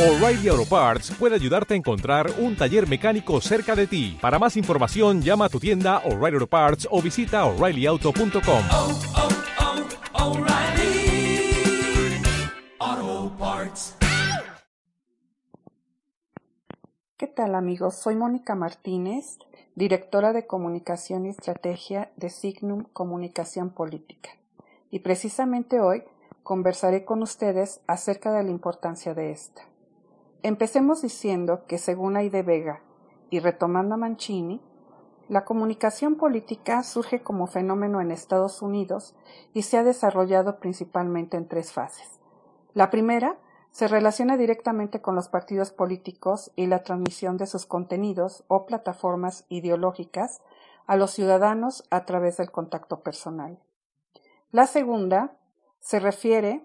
O'Reilly Auto Parts puede ayudarte a encontrar un taller mecánico cerca de ti. Para más información, llama a tu tienda O'Reilly Auto Parts o visita oreillyauto.com. oh, oh, Parts. ¿Qué tal amigos? Soy Mónica Martínez, directora de Comunicación y Estrategia de Signum Comunicación Política. Y precisamente hoy conversaré con ustedes acerca de la importancia de esta. Empecemos diciendo que según Aide Vega y retomando a Mancini, la comunicación política surge como fenómeno en Estados Unidos y se ha desarrollado principalmente en tres fases. La primera se relaciona directamente con los partidos políticos y la transmisión de sus contenidos o plataformas ideológicas a los ciudadanos a través del contacto personal. La segunda se refiere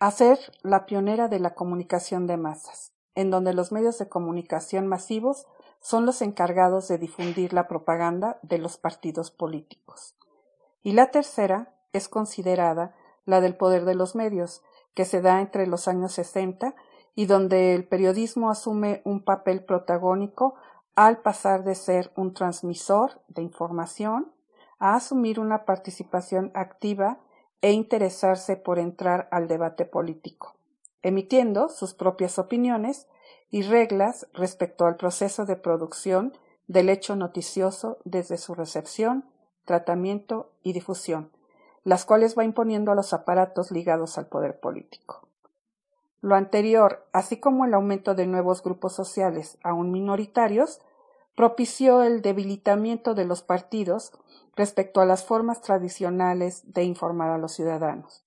a ser la pionera de la comunicación de masas, en donde los medios de comunicación masivos son los encargados de difundir la propaganda de los partidos políticos. Y la tercera es considerada la del poder de los medios, que se da entre los años 60 y donde el periodismo asume un papel protagónico al pasar de ser un transmisor de información a asumir una participación activa e interesarse por entrar al debate político, emitiendo sus propias opiniones y reglas respecto al proceso de producción del hecho noticioso desde su recepción, tratamiento y difusión, las cuales va imponiendo a los aparatos ligados al poder político. Lo anterior, así como el aumento de nuevos grupos sociales aún minoritarios, propició el debilitamiento de los partidos respecto a las formas tradicionales de informar a los ciudadanos,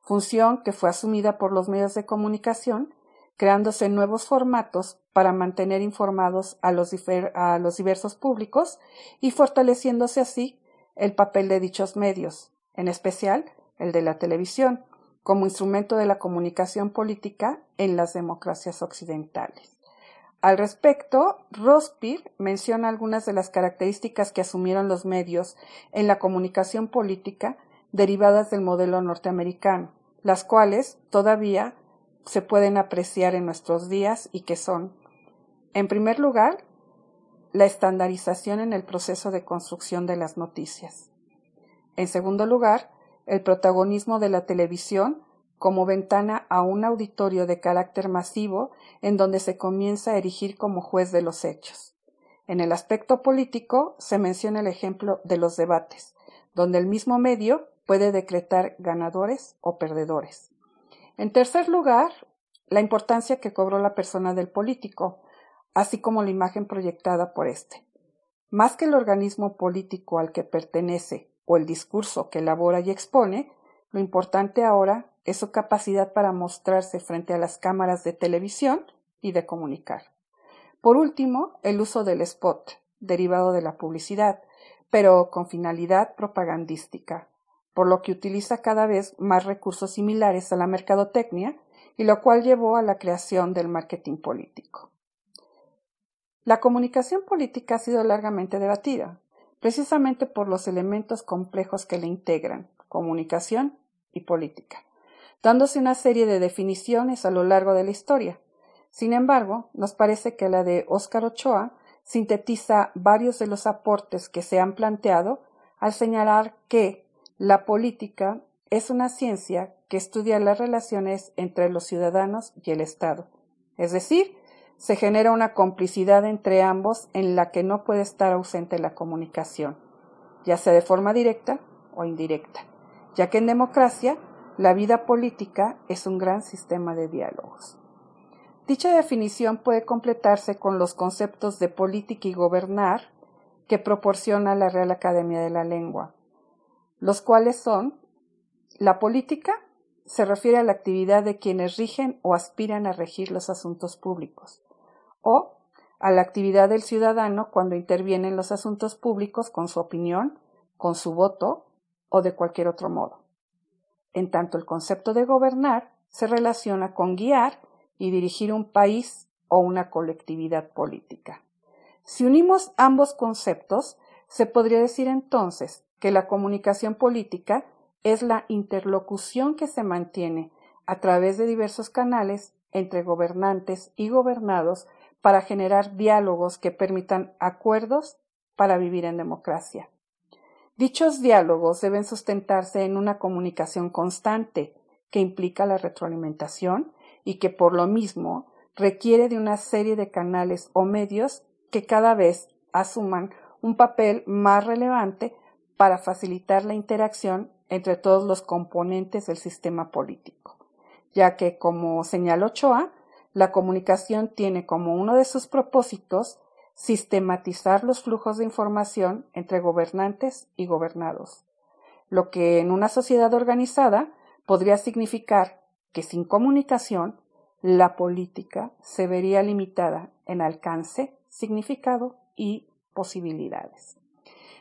función que fue asumida por los medios de comunicación, creándose nuevos formatos para mantener informados a los, a los diversos públicos y fortaleciéndose así el papel de dichos medios, en especial el de la televisión, como instrumento de la comunicación política en las democracias occidentales. Al respecto, Rospir menciona algunas de las características que asumieron los medios en la comunicación política derivadas del modelo norteamericano, las cuales todavía se pueden apreciar en nuestros días y que son, en primer lugar, la estandarización en el proceso de construcción de las noticias. En segundo lugar, el protagonismo de la televisión como ventana a un auditorio de carácter masivo en donde se comienza a erigir como juez de los hechos. En el aspecto político se menciona el ejemplo de los debates, donde el mismo medio puede decretar ganadores o perdedores. En tercer lugar, la importancia que cobró la persona del político, así como la imagen proyectada por éste. Más que el organismo político al que pertenece o el discurso que elabora y expone, lo importante ahora es su capacidad para mostrarse frente a las cámaras de televisión y de comunicar. Por último, el uso del spot, derivado de la publicidad, pero con finalidad propagandística, por lo que utiliza cada vez más recursos similares a la mercadotecnia y lo cual llevó a la creación del marketing político. La comunicación política ha sido largamente debatida, precisamente por los elementos complejos que le integran, comunicación y política, dándose una serie de definiciones a lo largo de la historia. Sin embargo, nos parece que la de Óscar Ochoa sintetiza varios de los aportes que se han planteado al señalar que la política es una ciencia que estudia las relaciones entre los ciudadanos y el Estado, es decir, se genera una complicidad entre ambos en la que no puede estar ausente la comunicación, ya sea de forma directa o indirecta, ya que en democracia la vida política es un gran sistema de diálogos. Dicha definición puede completarse con los conceptos de política y gobernar que proporciona la Real Academia de la Lengua, los cuales son la política se refiere a la actividad de quienes rigen o aspiran a regir los asuntos públicos, o a la actividad del ciudadano cuando interviene en los asuntos públicos con su opinión, con su voto o de cualquier otro modo. En tanto, el concepto de gobernar se relaciona con guiar y dirigir un país o una colectividad política. Si unimos ambos conceptos, se podría decir entonces que la comunicación política es la interlocución que se mantiene a través de diversos canales entre gobernantes y gobernados para generar diálogos que permitan acuerdos para vivir en democracia. Dichos diálogos deben sustentarse en una comunicación constante que implica la retroalimentación y que por lo mismo requiere de una serie de canales o medios que cada vez asuman un papel más relevante para facilitar la interacción entre todos los componentes del sistema político, ya que, como señaló Ochoa, la comunicación tiene como uno de sus propósitos sistematizar los flujos de información entre gobernantes y gobernados, lo que en una sociedad organizada podría significar que sin comunicación la política se vería limitada en alcance, significado y posibilidades.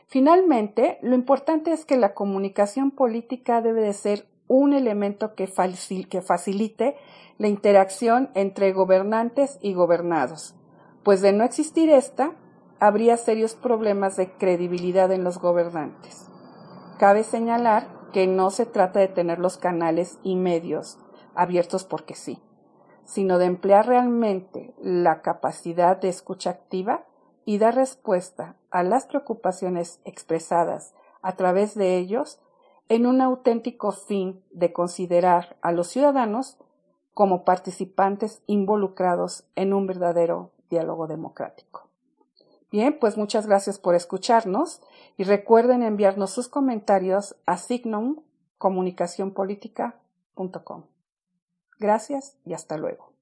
Finalmente, lo importante es que la comunicación política debe de ser un elemento que, facilite la interacción entre gobernantes y gobernados, pues de no existir esta, habría serios problemas de credibilidad en los gobernantes. Cabe señalar que no se trata de tener los canales y medios abiertos porque sí, sino de emplear realmente la capacidad de escucha activa y dar respuesta a las preocupaciones expresadas a través de ellos en un auténtico fin de considerar a los ciudadanos como participantes involucrados en un verdadero diálogo democrático. Bien, pues muchas gracias por escucharnos y recuerden enviarnos sus comentarios a signumcomunicacionpolitica.com. Gracias y hasta luego.